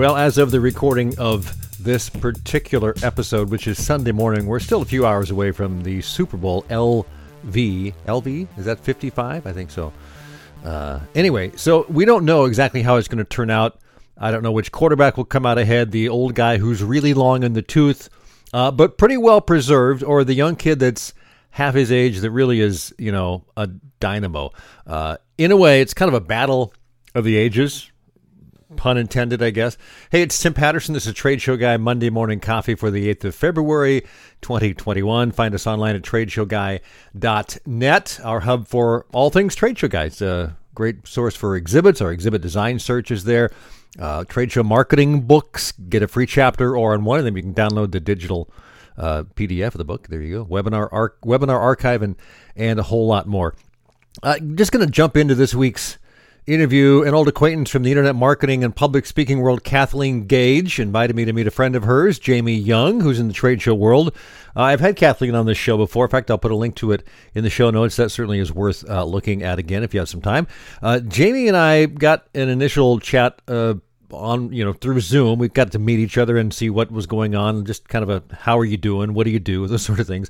Well, as of the recording of this particular episode, which is Sunday morning, we're still a few hours away from the Super Bowl LV. LV? Is that 55? I think so. Uh, anyway, so we don't know exactly how it's going to turn out. I don't know which quarterback will come out ahead the old guy who's really long in the tooth, uh, but pretty well preserved, or the young kid that's half his age that really is, you know, a dynamo. Uh, in a way, it's kind of a battle of the ages, pun intended, I guess. Hey, it's Tim Patterson. This is Trade Show Guy Monday Morning Coffee for the 8th of February, 2021. Find us online at tradeshowguy.net, our hub for all things Trade Show Guys. A great source for exhibits. Our exhibit design search is there. Uh, trade show marketing books, get a free chapter, or on one of them, you can download the digital uh, PDF of the book. There you go. Webinar, webinar archive, and, and a whole lot more. Uh, just going to jump into this week's interview. An old acquaintance from the internet marketing and public speaking world, Kathleen Gage, invited me to meet a friend of hers, Jamie Young, who's in the trade show world. Uh, I've had Kathleen on this show before. In fact, I'll put a link to it in the show notes. That certainly is worth uh, looking at again if you have some time. Uh, Jamie and I got an initial chat uh, on you know through Zoom. We got to meet each other and see what was going on. Just kind of a how are you doing? What do you do? Those sort of things.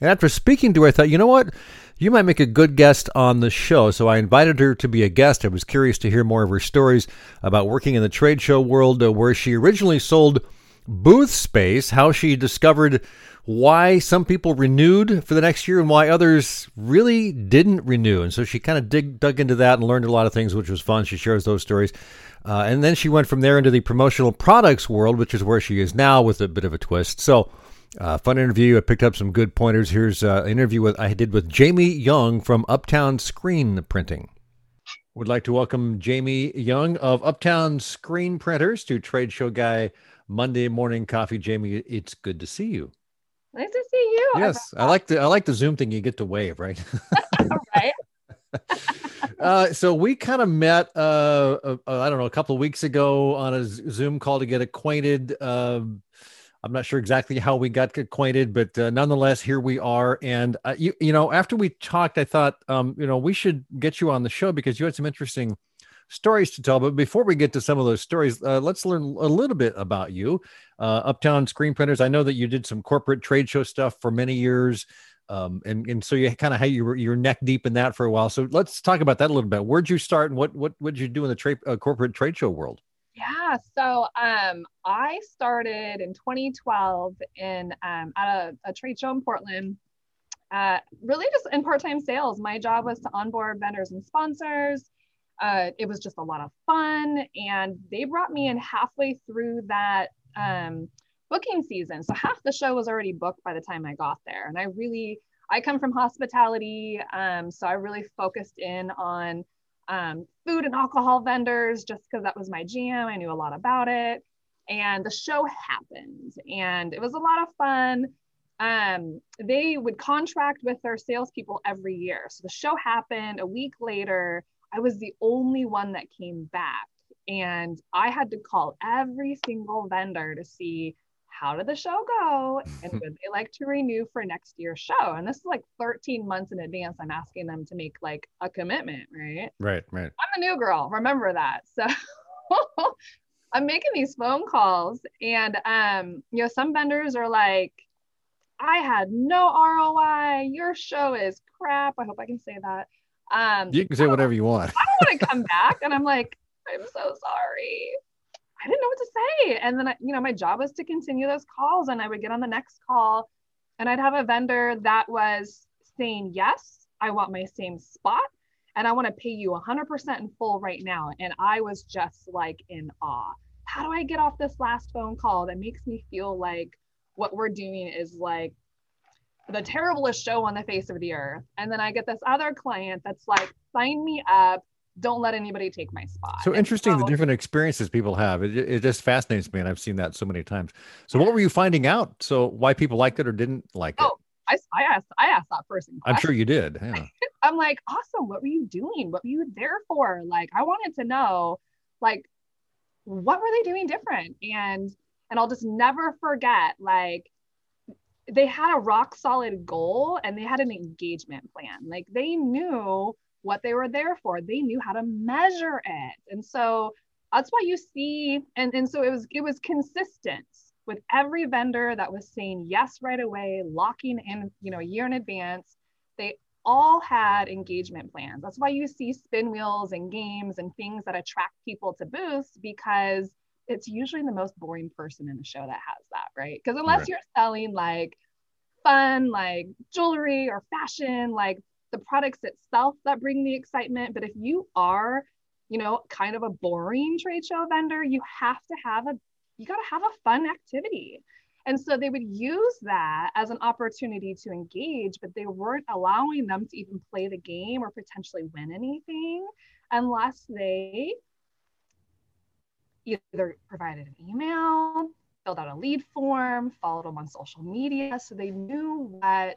And after speaking to her, I thought, you know what? You might make a good guest on the show. So I invited her to be a guest. I was curious to hear more of her stories about working in the trade show world, uh, where she originally sold booth space, how she discovered why some people renewed for the next year and why others really didn't renew. And so she kind of dug into that and learned a lot of things, which was fun. She shares those stories. Uh, and then she went from there into the promotional products world, which is where she is now with a bit of a twist. So, uh, fun interview. I picked up some good pointers. Here's uh, an interview with I did with Jamie Young from Uptown Screen Printing. Would like to welcome Jamie Young of Uptown Screen Printers to Trade Show Guy Monday Morning Coffee. Jamie, it's good to see you. Nice to see you. Yes, I like the I like the Zoom thing. You get to wave, right? right. uh, so we kind of met, uh, uh, I don't know, a couple of weeks ago on a Zoom call to get acquainted. I'm not sure exactly how we got acquainted, but uh, nonetheless, here we are. And uh, you, you know, after we talked, I thought, um, you know, we should get you on the show because you had some interesting stories to tell. But before we get to some of those stories, uh, let's learn a little bit about you. Uh, Uptown Screen Printers. I know that you did some corporate trade show stuff for many years. Um, and and so you kind of had your your neck deep in that for a while. So let's talk about that a little bit. Where'd you start, and what what did you do in the trade uh, corporate trade show world? Yeah, so um, I started in 2012 in um, at a, a trade show in Portland. Uh, really, just in part-time sales. My job was to onboard vendors and sponsors. Uh, it was just a lot of fun, and they brought me in halfway through that um, booking season. So half the show was already booked by the time I got there. And I really, I come from hospitality. Um, so I really focused in on um, food and alcohol vendors just because that was my jam. I knew a lot about it. And the show happened and it was a lot of fun. Um, they would contract with their salespeople every year. So the show happened a week later. I was the only one that came back. And I had to call every single vendor to see how did the show go? And would they like to renew for next year's show? And this is like 13 months in advance i'm asking them to make like a commitment right? Right right. I'm the new girl remember that. So i'm making these phone calls and um you know some vendors are like i had no roi your show is crap. I hope i can say that. Um you can say whatever you want. I don't want to come back. And i'm like i'm so sorry I didn't know what to say. And then, I, you know, my job was to continue those calls and I would get on the next call and I'd have a vendor that was saying, yes, I want my same spot and I want to pay you 100% in full right now. And I was just like in awe. How do I get off this last phone call that makes me feel like what we're doing is like the terriblest show on the face of the earth? And then I get this other client that's like, sign me up don't let anybody take my spot. So interesting so, the different experiences people have. It, it just fascinates me, and I've seen that so many times. So, what were you finding out? So, why people liked it or didn't like oh, it? I, I asked I asked that person. I'm sure you did. Yeah. I'm like, awesome. What were you doing? What were you there for? Like, I wanted to know, like, what were they doing different? And and I'll just never forget, like, they had a rock solid goal and they had an engagement plan. Like, they knew what they were there for. They knew how to measure it. And so that's why you see and and so it was it was consistent with every vendor that was saying yes right away locking in you know a year in advance they all had engagement plans that's why you see spin wheels and games and things that attract people to booths because it's usually the most boring person in the show that has that right because unless right. you're selling like fun like jewelry or fashion like the products itself that bring the excitement but if you are you know, kind of a boring trade show vendor, you have to have a, you got to have a fun activity. And so they would use that as an opportunity to engage, but they weren't allowing them to even play the game or potentially win anything unless they either provided an email, filled out a lead form, followed them on social media. So they knew what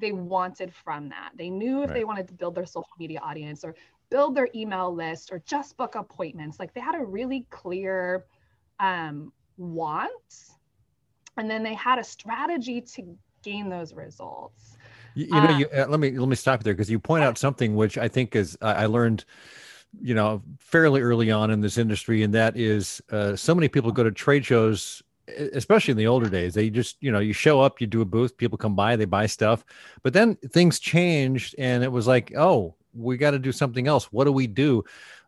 they wanted from that. They knew if right. they wanted to build their social media audience or build their email list or just book appointments. Like they had a really clear um, want, and then they had a strategy to gain those results. You, you know, you, uh, let me let me stop there because you point out something which I think is I learned, you know, fairly early on in this industry, and that is uh, so many people go to trade shows especially in the older days they just you know you show up you do a booth people come by they buy stuff but then things changed and it was like oh we got to do something else. What do we do?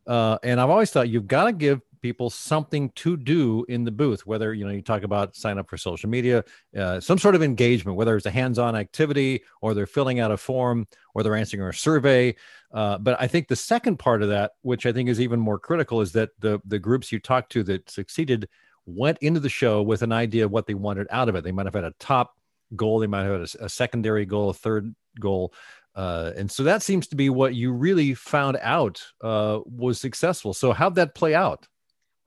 Uh, and I've always thought you've got to give people something to do in the booth whether you know you talk about sign up for social media uh, some sort of engagement whether it's a hands-on activity or they're filling out a form or they're answering a survey uh, but i think the second part of that which i think is even more critical is that the the groups you talked to that succeeded went into the show with an idea of what they wanted out of it they might have had a top goal they might have had a, a secondary goal a third goal uh, and so that seems to be what you really found out uh, was successful. So how'd that play out?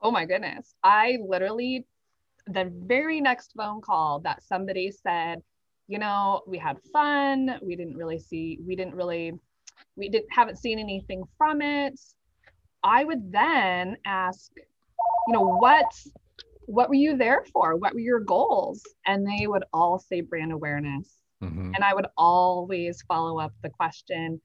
Oh my goodness. I literally, the very next phone call that somebody said, you know, we had fun. We didn't really see, we didn't really, we didn't, haven't seen anything from it. I would then ask, you know, what, what were you there for? What were your goals? And they would all say brand awareness Mm-hmm. And I would always follow up the question,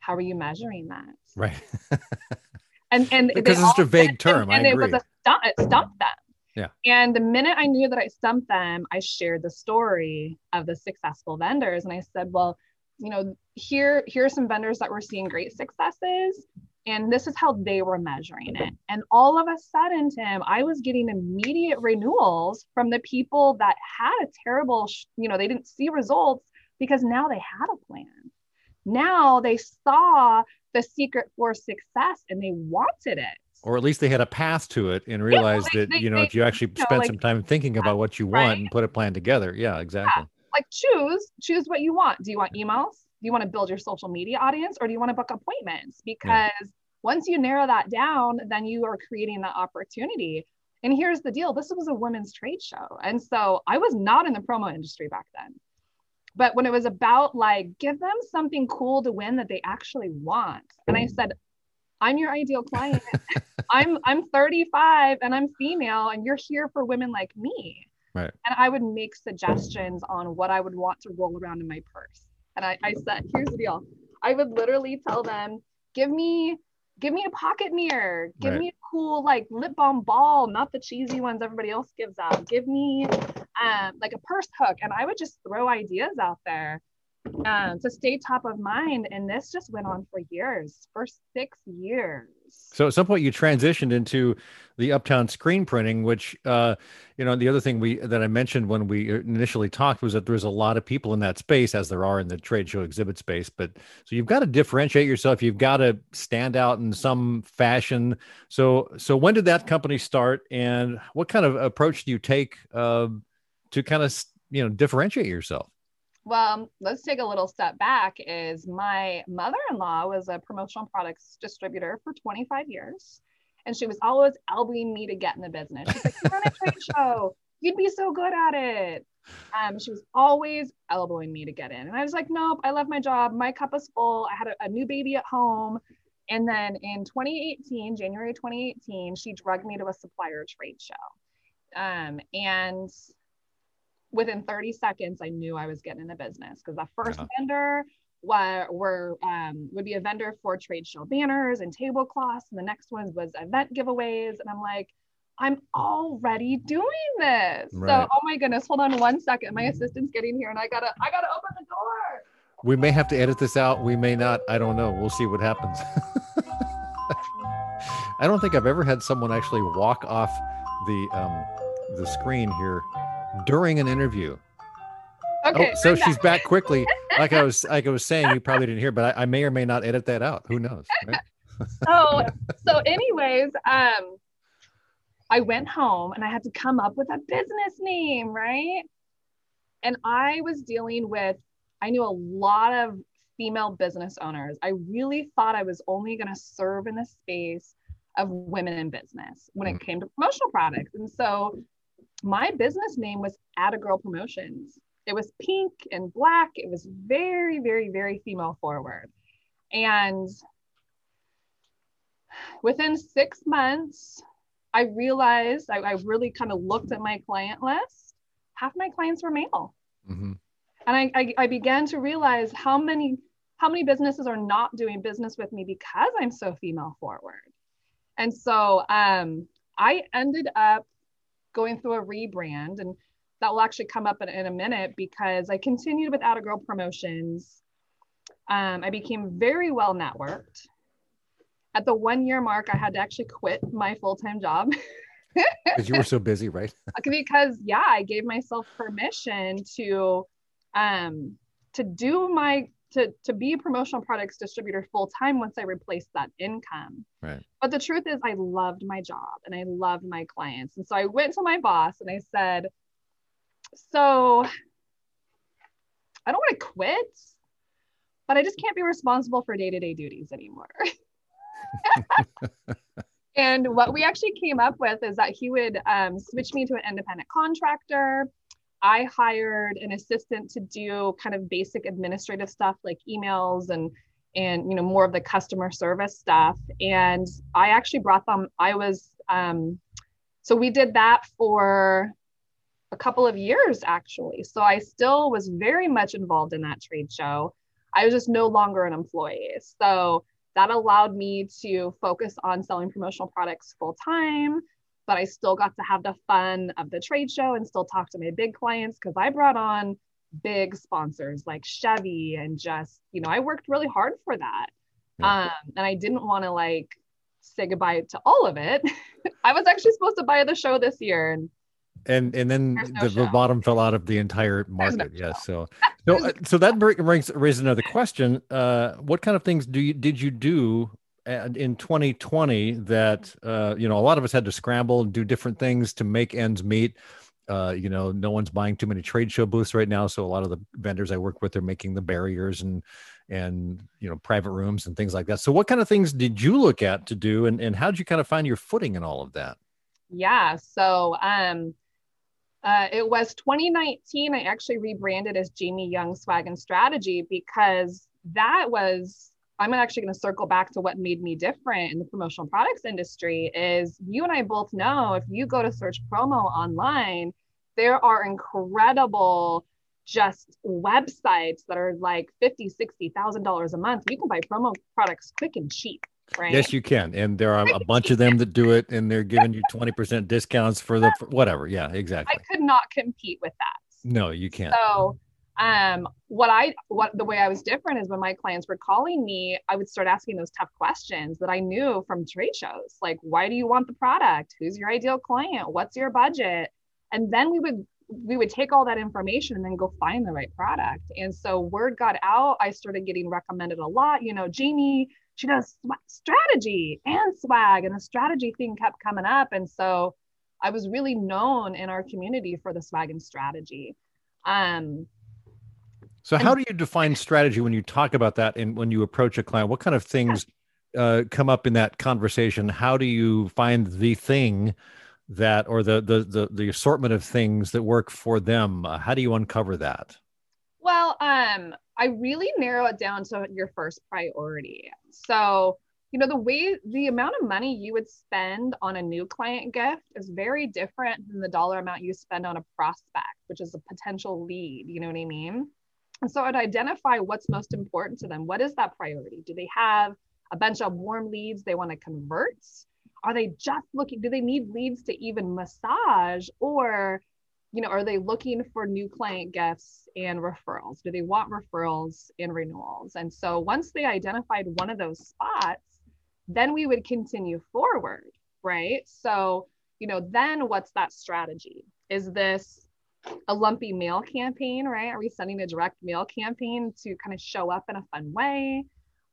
how are you measuring that? Right. and and because it's a vague term. And, and it was a stump, it stumped them. Yeah. And the minute I knew that I stumped them, I shared the story of the successful vendors. And I said, well, you know, here, here are some vendors that were seeing great successes and this is how they were measuring it. And all of a sudden, Tim, I was getting immediate renewals from the people that had a terrible, you know, they didn't see results because now they had a plan. Now they saw the secret for success and they wanted it. Or at least they had a path to it and realized yeah, they, that, they, you know, they, if you actually you spend like, some time thinking about what you want right? and put a plan together. Yeah, exactly. Yeah. Like choose, choose what you want. Do you want emails? Do you want to build your social media audience or do you want to book appointments? Because yeah. once you narrow that down, then you are creating that opportunity. And here's the deal this was a women's trade show. And so I was not in the promo industry back then. But when it was about like, give them something cool to win that they actually want. And I said, I'm your ideal client. I'm I'm 35 and I'm female and you're here for women like me. Right. And I would make suggestions on what I would want to roll around in my purse. And I, I said, here's the deal. I would literally tell them, give me, give me a pocket mirror, give right. me a cool like lip balm ball, not the cheesy ones everybody else gives out. Give me um, like a purse hook. And I would just throw ideas out there um, to stay top of mind. And this just went on for years, for six years. So at some point you transitioned into the uptown screen printing, which, uh, you know, the other thing we that I mentioned when we initially talked was that there's a lot of people in that space, as there are in the trade show exhibit space. But so you've got to differentiate yourself. You've got to stand out in some fashion. So, so when did that company start, and what kind of approach do you take uh, to kind of you know differentiate yourself? Well, let's take a little step back. Is my mother-in-law was a promotional products distributor for 25 years, and she was always elbowing me to get in the business. She's like, "You're on a trade show. You'd be so good at it." Um, she was always elbowing me to get in, and I was like, "Nope. I love my job. My cup is full. I had a, a new baby at home." And then in 2018, January 2018, she drugged me to a supplier trade show. Um, and within 30 seconds, I knew I was getting in the business because the first yeah. vendor were, were um, would be a vendor for trade show banners and tablecloths, and the next one was event giveaways. And I'm like, I'm already doing this. Right. So, oh my goodness, hold on one second. My assistant's getting here, and I gotta I gotta open the door. We may have to edit this out. We may not. I don't know. We'll see what happens. I don't think I've ever had someone actually walk off the um, the screen here during an interview. Okay. Oh, so she's back quickly. Like I was like I was saying, you probably didn't hear, but I, I may or may not edit that out. Who knows? Right? so so anyways, um I went home and I had to come up with a business name, right? And I was dealing with I knew a lot of female business owners. I really thought I was only going to serve in the space of women in business when it mm. came to promotional products. And so my business name was Atta Girl Promotions. It was pink and black. It was very, very, very female forward. And within six months, I realized I, I really kind of looked at my client list. Half my clients were male. Mm-hmm and I, I, I began to realize how many how many businesses are not doing business with me because I'm so female forward. And so um, I ended up going through a rebrand, and that will actually come up in, in a minute because I continued with Atta Girl Promotions. Um, I became very well networked. At the one year mark, I had to actually quit my full time job. Because you were so busy, right? because, yeah, I gave myself permission to um, to do my to to be a promotional products distributor full time once I replaced that income. Right. But the truth is, I loved my job and I loved my clients, and so I went to my boss and I said, "So I don't want to quit, but I just can't be responsible for day to day duties anymore." and what we actually came up with is that he would um, switch me to an independent contractor I hired an assistant to do kind of basic administrative stuff like emails and and you know more of the customer service stuff. And I actually brought them. I was um, so we did that for a couple of years actually. So I still was very much involved in that trade show. I was just no longer an employee. So that allowed me to focus on selling promotional products full time but I still got to have the fun of the trade show and still talk to my big clients because I brought on big sponsors like Chevy and just, you know, I worked really hard for that. Yeah. Um, and I didn't want to like say goodbye to all of it. I was actually supposed to buy the show this year and and and then no the, bottom fell out of the entire market. No yes, so so uh, so that brings raises another question. Uh, what kind of things do you did you do in 2020 that uh, you know a lot of us had to scramble and do different things to make ends meet. Uh, you know, no one's buying too many trade show booths right now, so a lot of the vendors I work with are making the barriers and and you know private rooms and things like that. So, what kind of things did you look at to do, and and how did you kind of find your footing in all of that? Yeah, so um, uh, it was 2019. I actually rebranded as Jamie Young Swag and Strategy because that was I'm actually going to circle back to what made me different in the promotional products industry is you and I both know if you go to search promo online, there are incredible just websites that are like 50, 60,000 dollars a month. You can buy promo products quick and cheap. Right? Yes, you can. And there are a bunch of them that do it and they're giving you 20% discounts for the for whatever. Yeah, exactly. I could not compete with that. No, you can't. So um what i what the way i was different is when my clients were calling me i would start asking those tough questions that i knew from trade shows like why do you want the product? Who's your ideal client? What's your budget? And then we would we would take all that information and then go find the right product. And so word got out. I started getting recommended a lot. You know jamie she does strategy and swag and the strategy thing kept coming up. And so i was really known in our community for the swag and strategy. Um so, how do you define strategy when you talk about that and when you approach a client? What kind of things uh, come up in that conversation? How do you find the thing that, or the the the, the assortment of things that work for them? Uh, how do you uncover that? Well, um, I really narrow it down to your first priority. So, you know, the way the amount of money you would spend on a new client gift is very different than the dollar amount you spend on a prospect, which is a potential lead. You know what I mean? And so I'd identify what's most important to them. What is that priority? Do they have a bunch of warm leads they want to convert? Are they just looking, do they need leads to even massage? Or, you know, are they looking for new client gifts and referrals? Do they want referrals and renewals? And so once they identified one of those spots, then we would continue forward, right? So, you know, then what's that strategy? Is this a lumpy mail campaign, right? Are we sending a direct mail campaign to kind of show up in a fun way?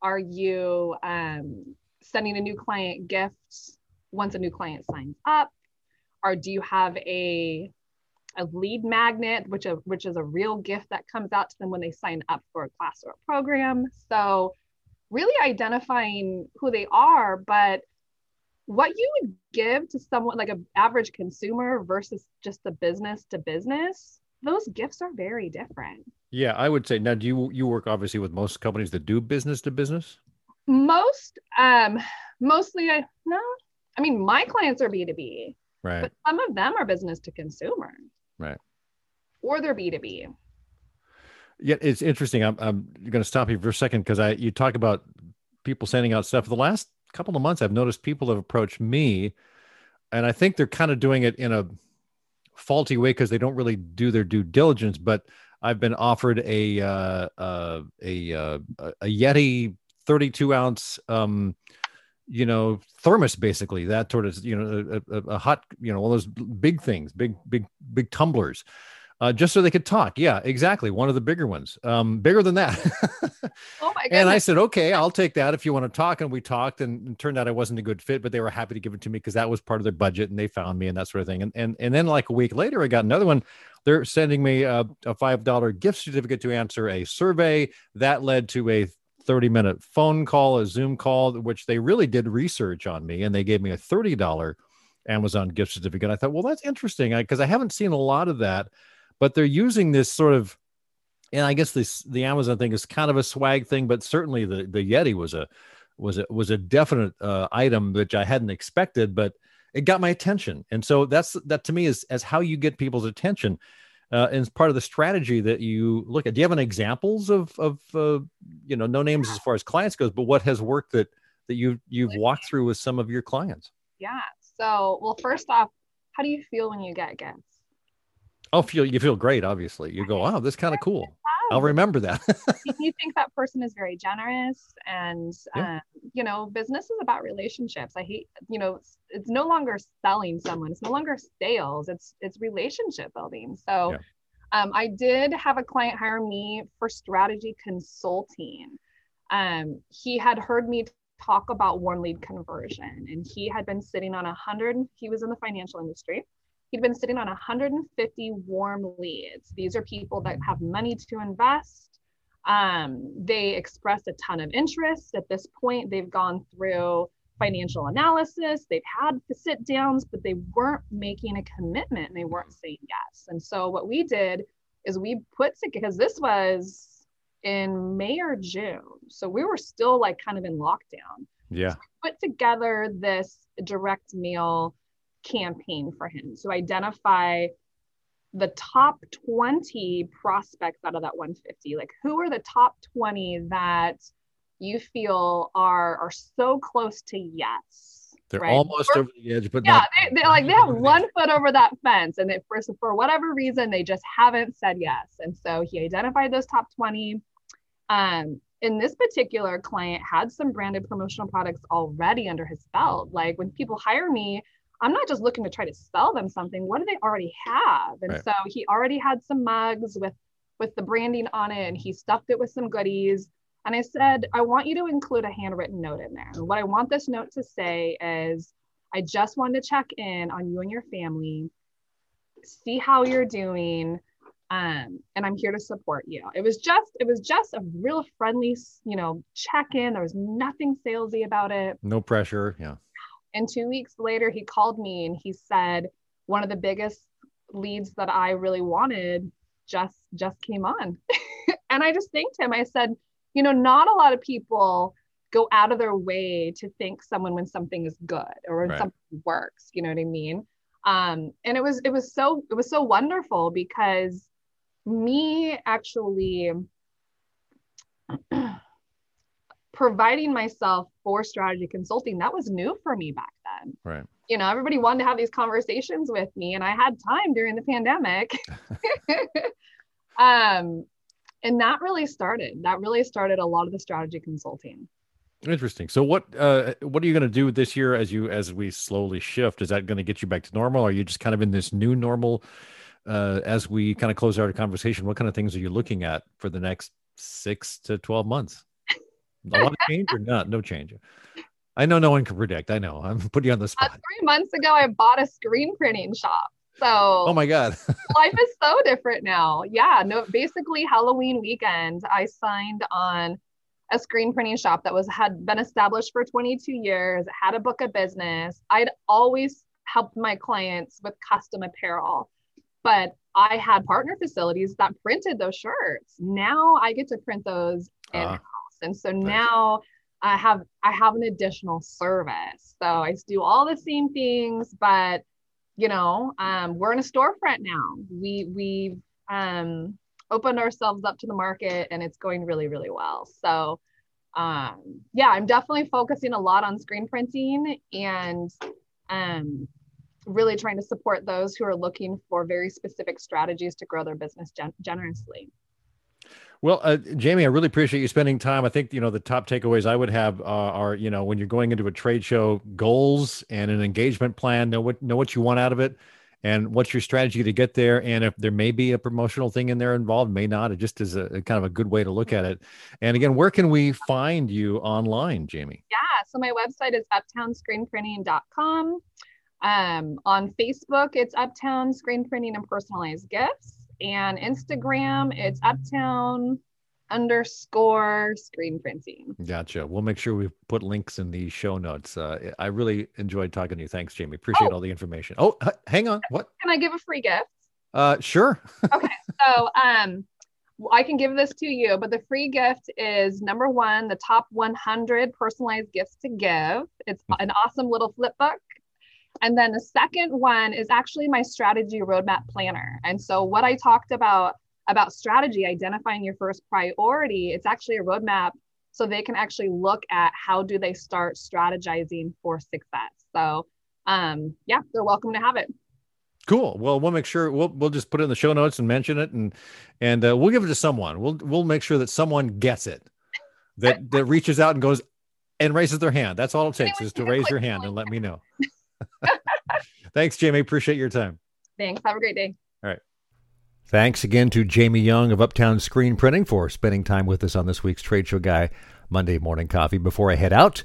Are you um, sending a new client gift once a new client signs up? Or do you have a a lead magnet, which a, which is a real gift that comes out to them when they sign up for a class or a program? So really identifying who they are, but what you would give to someone like an average consumer versus just the business to business, those gifts are very different. Yeah, I would say now do you you work obviously with most companies that do business to business? Most um mostly I no. I mean my clients are B2B. Right. But some of them are business to consumer. Right. Or they're B2B. Yeah, it's interesting. I'm I'm going to stop you for a second because I you talk about people sending out stuff. The last couple of months, I've noticed people have approached me, and I think they're kind of doing it in a faulty way because they don't really do their due diligence. But I've been offered a uh, uh, a uh, a Yeti 32 ounce, um, you know, thermos, basically that sort of you know a, a, a hot, you know, all those big things, big big big tumblers uh, just so they could talk. Yeah, exactly. One of the bigger ones, um, bigger than that. oh my god! And I said, okay, I'll take that if you want to talk. And we talked, and, and turned out I wasn't a good fit, but they were happy to give it to me because that was part of their budget, and they found me and that sort of thing. And and and then like a week later, I got another one. They're sending me a, a five dollar gift certificate to answer a survey that led to a 30 minute phone call, a Zoom call, which they really did research on me, and they gave me a $30 Amazon gift certificate. I thought, well, that's interesting because I, I haven't seen a lot of that but they're using this sort of and I guess this the Amazon thing is kind of a swag thing, but certainly the the Yeti was a was a was a definite uh, item which I hadn't expected, but it got my attention, and so that's that to me is as how you get people's attention, uh, and it's part of the strategy that you look at. Do you have any examples of of uh, you know no names as far as clients goes, but what has worked that that you you've walked through with some of your clients? Yeah. So well, first off, how do you feel when you get gifts? Oh, feel you feel great. Obviously, you go, "Oh, this kind of cool." I'll remember that. you think that person is very generous, and yeah. um, you know, business is about relationships. I hate, you know, it's, it's, no longer selling someone. It's no longer sales. It's it's relationship building. So, yeah. um, I did have a client hire me for strategy consulting. Um, he had heard me talk about warm lead conversion, and he had been sitting on a hundred. He was in the financial industry He'd been sitting on 150 warm leads. These are people that have money to invest. Um, they express a ton of interest. At this point, they've gone through financial analysis, they've had the sit downs, but they weren't making a commitment and they weren't saying yes. And so, what we did is we put together, because this was in May or June. So, we were still like kind of in lockdown. Yeah. So put together this direct mail campaign for him. So identify the top 20 prospects out of that 150. Like who are the top 20 that you feel are are so close to yes? They're right? almost or, over the edge, but yeah, they, they like they have one foot over that fence, and they, for for whatever reason they just haven't said yes. And so he identified those top 20. Um, and this particular client had some branded promotional products already under his belt. Like when people hire me, I'm not just looking to try to sell them something. What do they already have? And right. so he already had some mugs with with the branding on it and he stuffed it with some goodies. And I said, I want you to include a handwritten note in there. And what I want this note to say is, I just wanted to check in on you and your family, see how you're doing. Um, and I'm here to support you. It was just, it was just a real friendly, you know, check in. There was nothing salesy about it. No pressure. Yeah. And two weeks later, he called me and he said, one of the biggest leads that I really wanted just just came on. and I just thanked him. I said, you know, not a lot of people go out of their way to thank someone when something is good or when right. something works. You know what I mean? Um, and it was it was so it was so wonderful because me actually providing myself for strategy consulting that was new for me back then. Right. You know everybody wanted to have these conversations with me and i had time during the pandemic. Um and that really started that really started a lot of the strategy consulting. Interesting. So what uh what are you going to do this year as you as we slowly shift? Is that going to get you back to normal? Or are you just kind of in this new normal uh as we kind of close out our conversation? What kind of things are you looking at for the next six to 12 months a lot of change or not? No change. I know no one can predict. I know. I'm putting you on the spot. Uh, three months ago, I bought a screen printing shop. So, oh my God, life is so different now. Yeah, no, basically Halloween weekend, I signed on a screen printing shop that was had been established for 22 years, had a book of business. I'd always helped my clients with custom apparel, but I had partner facilities that printed those shirts. Now I get to print those in uh and so now I have I have an additional service. So I do all the same things, but you know, um, we're in a storefront now. We we've um, opened ourselves up to the market, and it's going really really well. So um, yeah, I'm definitely focusing a lot on screen printing and um, really trying to support those who are looking for very specific strategies to grow their business gen- generously. Well, uh, Jamie, I really appreciate you spending time. I think you know the top takeaways I would have uh, are you know when you're going into a trade show, goals and an engagement plan. Know what know what you want out of it, and what's your strategy to get there. And if there may be a promotional thing in there involved, may not. It just is a, a kind of a good way to look at it. And again, where can we find you online, Jamie? Yeah, so my website is uptownscreenprinting.com. Um, on Facebook, it's Uptown Screen Printing and Personalized Gifts and Instagram, it's uptown underscore screen printing. Gotcha. We'll make sure we put links in the show notes. Uh, I really enjoyed talking to you. Thanks, Jamie. Appreciate oh. all the information. Oh, h- hang on. What? Can I give a free gift? Uh, sure. okay. So, um, I can give this to you, but the free gift is number one, the top 100 personalized gifts to give. It's hmm. an awesome little flip book and then the second one is actually my strategy roadmap planner. And so what I talked about about strategy, identifying your first priority, it's actually a roadmap so they can actually look at how do they start strategizing for success. So um, yeah, they're welcome to have it. Cool. Well, we'll make sure we'll we'll just put it in the show notes and mention it, and and uh, we'll give it to someone. We'll we'll make sure that someone gets it, that that reaches out and goes and raises their hand. That's all it takes is to raise your hand and let me know. Thanks, Jamie. Appreciate your time. Thanks. Have a great day. All right. Thanks again to Jamie Young of Uptown Screen Printing for spending time with us on this week's Trade Show Guy Monday Morning Coffee. Before I head out,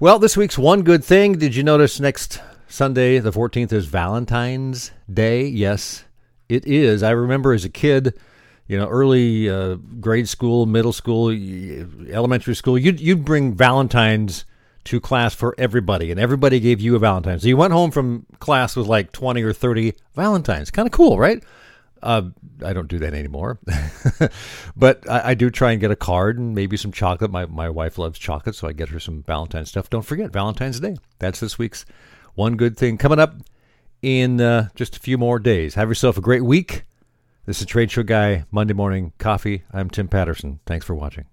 well, this week's one good thing. Did you notice next Sunday, the 14th, is Valentine's Day? Yes, it is. I remember as a kid, you know, early uh, grade school, middle school, elementary school, you'd, you'd bring Valentine's to class for everybody, and everybody gave you a Valentine. So you went home from class with like 20 or 30 Valentines. Kind of cool, right? Uh, I don't do that anymore, but I, I, do try and get a card and maybe some chocolate. My my wife loves chocolate, so I get her some Valentine stuff. Don't forget Valentine's Day. That's this week's one good thing coming up in uh, just a few more days. Have yourself a great week. This is Trade Show Guy Monday Morning Coffee. I'm Tim Patterson. Thanks for watching.